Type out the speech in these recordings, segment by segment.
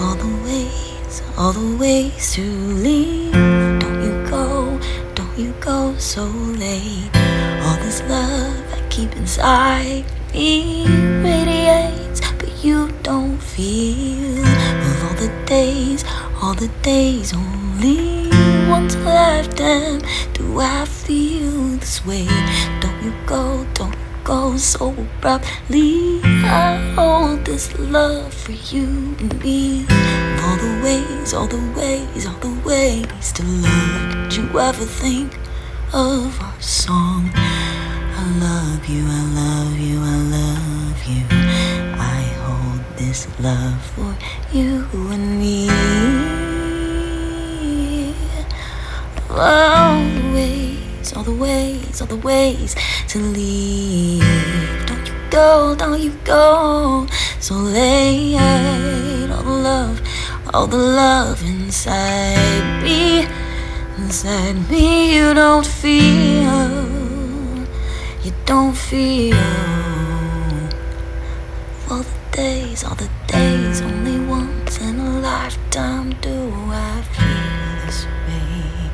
all the ways, all the ways to leave. Don't you go, don't you go so late. All this love I keep inside me radiates, but you don't feel. Of all the days, all the days, only once a lifetime do I feel this way. Don't you go, don't you go so abruptly. Love for you and me. All the ways, all the ways, all the ways to love. Did you ever think of our song? I love you, I love you, I love you. I hold this love for you and me. All the ways, all the ways, all the ways to leave. Don't you go, so late. All the love, all the love inside me, inside me, you don't feel, you don't feel. All the days, all the days, only once in a lifetime do I feel this way.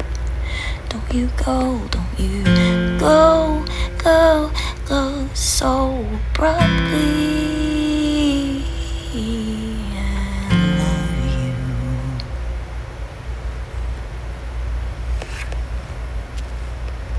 Don't you go, don't you go, go, Goes so abruptly.